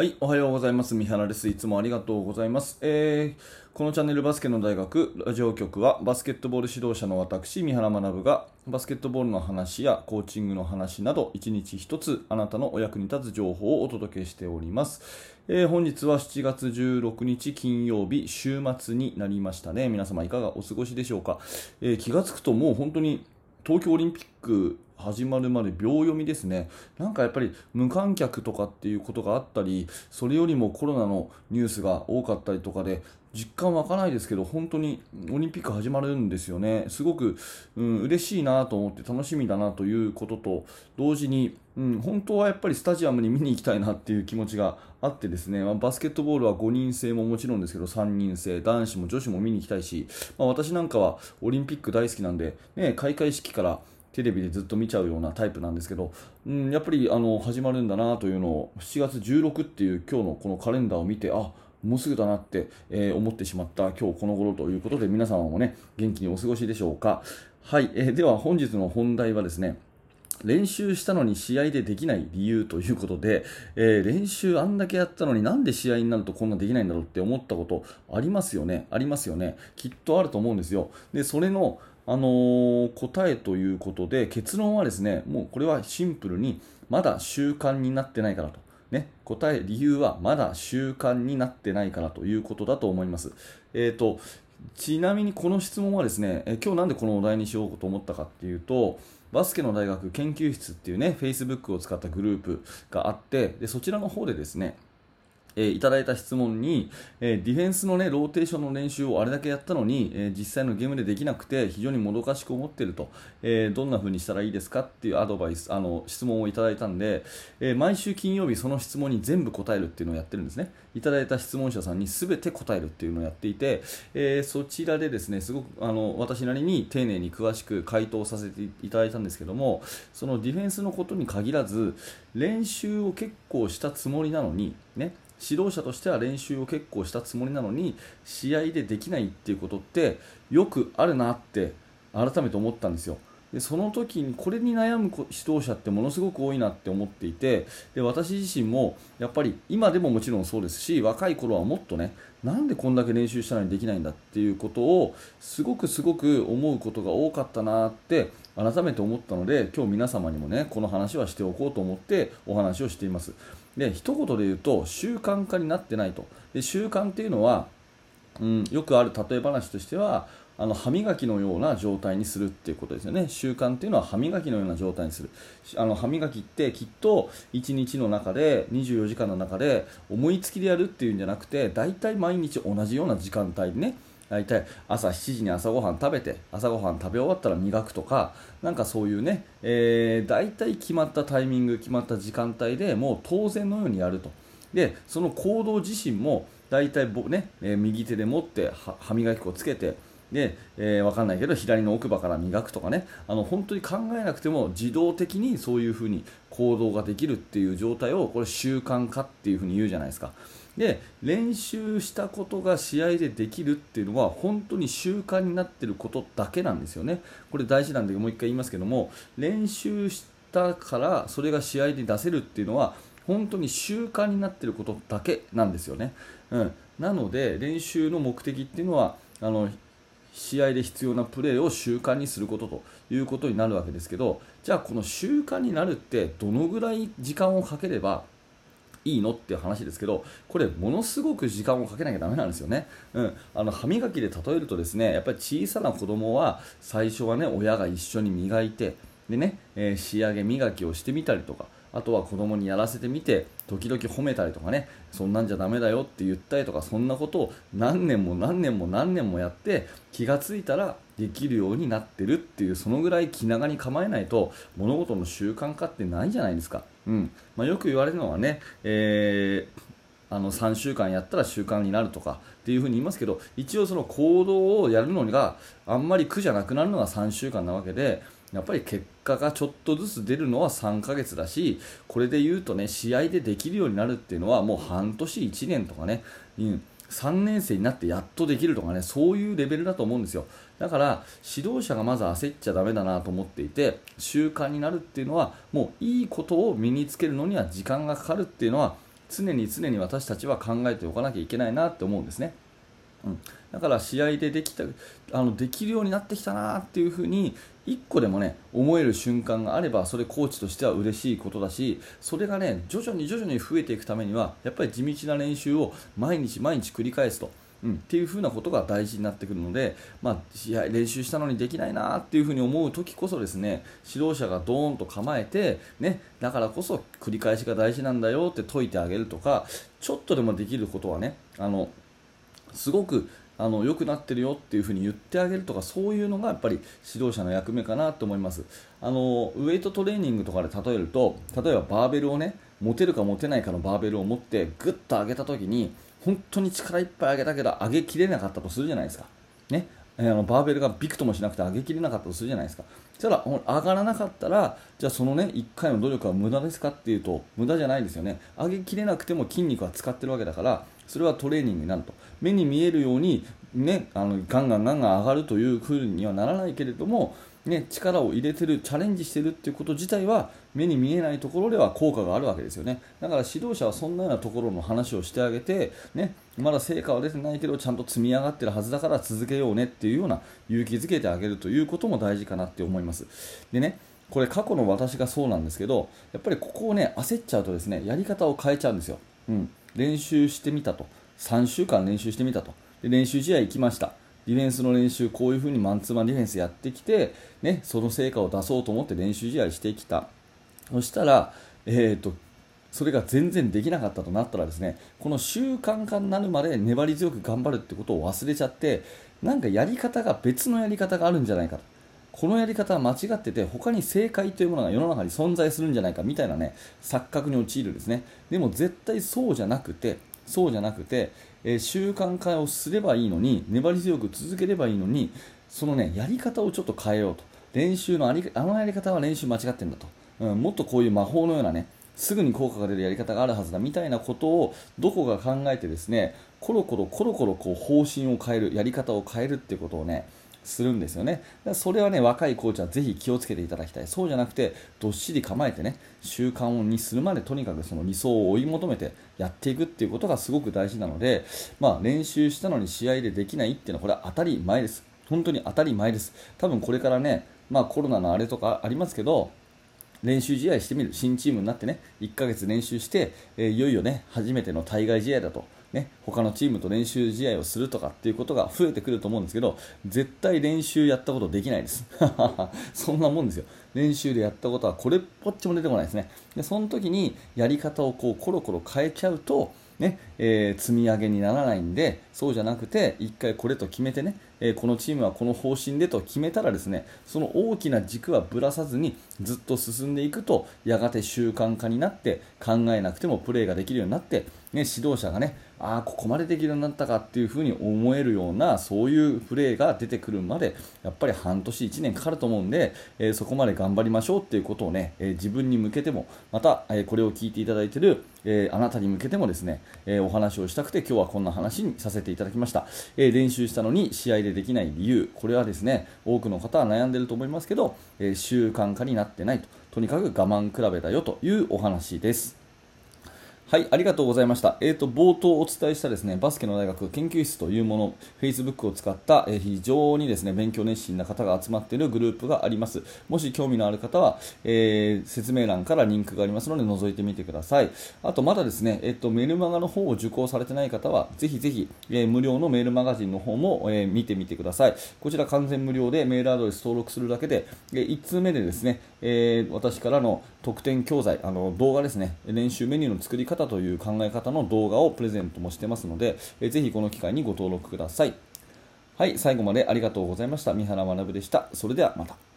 はい、おはようございます。三原です。いつもありがとうございます。えー、このチャンネルバスケの大学ラジオ局はバスケットボール指導者の私、三原学がバスケットボールの話やコーチングの話など一日一つあなたのお役に立つ情報をお届けしております。えー、本日は7月16日金曜日、週末になりましたね。皆様いかがお過ごしでしょうか。えー、気がつくともう本当に東京オリンピック始まるまで秒読みですね。なんかやっぱり無観客とかっていうことがあったり、それよりもコロナのニュースが多かったりとかで、実感湧かないですけど、本当にオリンピック始まるんですよね。すごく、うん、嬉しいなと思って楽しみだなということと、同時に、うん、本当はやっぱりスタジアムに見に行きたいなっていう気持ちがあってですね、まあ、バスケットボールは5人制ももちろんですけど、3人制、男子も女子も見に行きたいし、まあ、私なんかはオリンピック大好きなんで、ね、開会式からテレビでずっと見ちゃうようなタイプなんですけど、うん、やっぱりあの始まるんだなというのを7月16っていう今日のこのカレンダーを見てあもうすぐだなって、えー、思ってしまった今日この頃ということで皆様もね元気にお過ごしでしょうか。はい、えー、では本日の本題はですね練習したのに試合でできない理由ということで、えー、練習あんだけやったのになんで試合になるとこんなできないんだろうって思ったことありますよね。ありますよね。きっとあると思うんですよ。でそれのあのー、答えということで結論はですねもうこれはシンプルにまだ習慣になってないからと、ね、答え理由はまだ習慣になってないからということだと思います。えーと、ちなみにこの質問はですね、え今日なんでこのお題にしようと思ったかっていうとバスケの大学研究室っていうね Facebook を使ったグループがあってでそちらの方でですねえー、いただいた質問に、えー、ディフェンスの、ね、ローテーションの練習をあれだけやったのに、えー、実際のゲームでできなくて非常にもどかしく思っていると、えどんな風にしたらいいですかっていうアドバイスあの質問をいただいたんで、え毎週金曜日その質問に全部答えるっていうのをやってるんですね。いただいた質問者さんに全て答えるっていうのをやっていて、えそちらでですねすごくあの私なりに丁寧に詳しく回答させていただいたんですけどもそのディフェンスのことに限らず練習を結構したつもりなのにね指導者としては練習を結構したつもりなのに試合でできないっていうことってよくあるなって改めて思ったんですよ。でその時にこれに悩む指導者ってものすごく多いなって思っていてで私自身もやっぱり今でももちろんそうですし若い頃はもっとねなんでこんだけ練習したのにできないんだっていうことをすごくすごく思うことが多かったなって改めて思ったので今日皆様にもねこの話はしておこうと思ってお話をしていますで一言で言うと習慣化になってないと。で習慣っていうのは、うん、よくある例え話としてはあの歯磨きのような状態にするっていうことですよね。習慣っていうのは歯磨きのような状態にする。あの歯磨きってきっと1日の中で24時間の中で思いつきでやるっていうんじゃなくて大体毎日同じような時間帯でね。大体朝7時に朝ごはん食べて朝ごはん食べ終わったら磨くとかなんかそういうね、えー、大体決まったタイミング決まった時間帯でもう当然のようにやると。でその行動自身も大体ね、え、右手で持って歯磨き粉をつけてで、えー、分かんないけど左の奥歯から磨くとかねあの本当に考えなくても自動的にそういうふうに行動ができるっていう状態をこれ習慣化っていうふうに言うじゃないですか。で練習したことが試合でできるっていうのは本当に習慣になっていることだけなんですよね。これ大事なんでもう一回言いますけども練習したからそれが試合で出せるっていうのは本当に習慣になっていることだけなんですよね。うん、なので練習の目的っていうのはあの試合で必要なプレーを習慣にすることということになるわけですけどじゃあこの習慣になるってどのぐらい時間をかければいいのっていう話ですけどこれものすごく時間をかけなきゃだめなんですよね、うん、あの歯磨きで例えるとですねやっぱり小さな子供は最初はね親が一緒に磨いてでね、えー、仕上げ磨きをしてみたりとかあとは子供にやらせてみて時々褒めたりとかねそんなんじゃだめだよって言ったりとかそんなことを何年も何年も何年もやって気がついたらできるようになってるっていうそのぐらい気長に構えないと物事の習慣化ってないじゃないですか、うん。まあ、よく言われるのはね、えーあの3週間やったら習慣になるとかっていうふうに言いますけど一応その行動をやるのがあんまり苦じゃなくなるのが3週間なわけでやっぱり結果がちょっとずつ出るのは3ヶ月だしこれで言うとね試合でできるようになるっていうのはもう半年、1年とかね、うん、3年生になってやっとできるとかねそういうレベルだと思うんですよだから指導者がまず焦っちゃだめだなと思っていて習慣になるっていうのはもういいことを身につけるのには時間がかかるっていうのは常に常に私たちは考えておかなきゃいけないなって思うんですね。うん、だから試合でできたあのできるようになってきたなっていうふうに1個でもね思える瞬間があればそれコーチとしては嬉しいことだしそれがね徐々に徐々に増えていくためにはやっぱり地道な練習を毎日毎日繰り返すと。うん、っていう風なことが大事になってくるので、まあ、試合練習したのにできないなっていう風に思う時こそですね指導者がドーンと構えて、ね、だからこそ繰り返しが大事なんだよって説いてあげるとかちょっとでもできることはねあのすごくあの良くなってるよっていう風に言ってあげるとかそういうのがやっぱり指導者の役目かなと思います。あのウエイトトレーニングとかで例えると例えばバーベルをね持てるか持てないかのバーベルを持ってグッと上げた時に本当に力いっぱい上げたけど上げきれなかったとするじゃないですか。ね。あのバーベルがびくともしなくて上げきれなかったとするじゃないですか。そしたら上がらなかったらじゃあそのね1回の努力は無駄ですか？っていうと無駄じゃないですよね。上げきれなくても筋肉は使ってるわけだからそれはトレーニングになると。目に見えるように、ね、あのガンガンガンガン上がるというふうにはならないけれども、ね、力を入れてるチャレンジしてるっていうこと自体は目に見えないところでは効果があるわけですよね。だから指導者はそんなようなところの話をしてあげて、ね、まだ成果は出てないけどちゃんと積み上がってるはずだから続けようねっていうような勇気づけてあげるということも大事かなって思います。でねこれ過去の私がそうなんですけどやっぱりここをね焦っちゃうとですねやり方を変えちゃうんですよ、うん、練習してみたと。3週間練習してみたと。で練習試合行きました。ディフェンスの練習こういう風にマンツーマンディフェンスやってきて、ね、その成果を出そうと思って練習試合してきた。そしたら、えーと、それが全然できなかったとなったらですねこの習慣化になるまで粘り強く頑張るってことを忘れちゃってなんかやり方が別のやり方があるんじゃないかと。このやり方は間違ってて他に正解というものが世の中に存在するんじゃないかみたいなね錯覚に陥るんですね。でも絶対そうじゃなくてそうじゃなくて、えー、習慣化をすればいいのに粘り強く続ければいいのにそのねやり方をちょっと変えようと。練習のありあのやり方は練習間違ってんだと、うん、もっとこういう魔法のようなねすぐに効果が出るやり方があるはずだみたいなことをどこか考えてですねコロコロコロコロこう方針を変えるやり方を変えるっていうことをねするんですよね。それはね、若いコーチはぜひ気をつけていただきたい。そうじゃなくて、どっしり構えてね、習慣にするまでとにかくその理想を追い求めてやっていくっていうことがすごく大事なので、まあ、練習したのに試合でできないっていうのはこれは当たり前です。本当に当たり前です。多分これからね、まあ、コロナのあれとかありますけど、練習試合してみる新チームになってね1ヶ月練習して、えー、いよいよね初めての対外試合だとね、他のチームと練習試合をするとかっていうことが増えてくると思うんですけど絶対練習やったことできないです。そんなもんですよ。練習でやったことはこれっぽっちも出てこないですね。でその時にやり方をこうコロコロ変えちゃうとねえー、積み上げにならないんでそうじゃなくて1回これと決めてね、えー、このチームはこの方針でと決めたらですねその大きな軸はぶらさずにずっと進んでいくとやがて習慣化になって考えなくてもプレーができるようになって、ね、指導者がねああここまでできるようになったかっていうふうに思えるようなそういうプレーが出てくるまでやっぱり半年、1年かかると思うんで、えー、そこまで頑張りましょうっていうことをね、えー、自分に向けてもまた、えー、これを聞いていただいている、えあなたに向けてもですね、えお話をしたくて今日はこんな話にさせていただきました、え練習したのに試合でできない理由これはですね多くの方は悩んでいると思いますけど、え習慣化になってないととにかく我慢比べだよというお話です。はい、ありがとうございました。えっ、ー、と、冒頭お伝えしたですね、バスケの大学研究室というもの、Facebook を使った、えー、非常にですね、勉強熱心な方が集まっているグループがあります。もし興味のある方は、えー、説明欄からリンクがありますので、覗いてみてください。あと、まだですね、えっ、と、メルマガの方を受講されてない方は、ぜひぜひ、え無料のメールマガジンの方も、え見てみてください。こちら完全無料でメールアドレス登録するだけで、え1通目でですね、え私からの特典教材、あの動画ですね、練習メニューの作り方という考え方の動画をプレゼントもしてますので、えー、ぜひこの機会にご登録ください。はい、最後までありがとうございました。三原学でした。それではまた。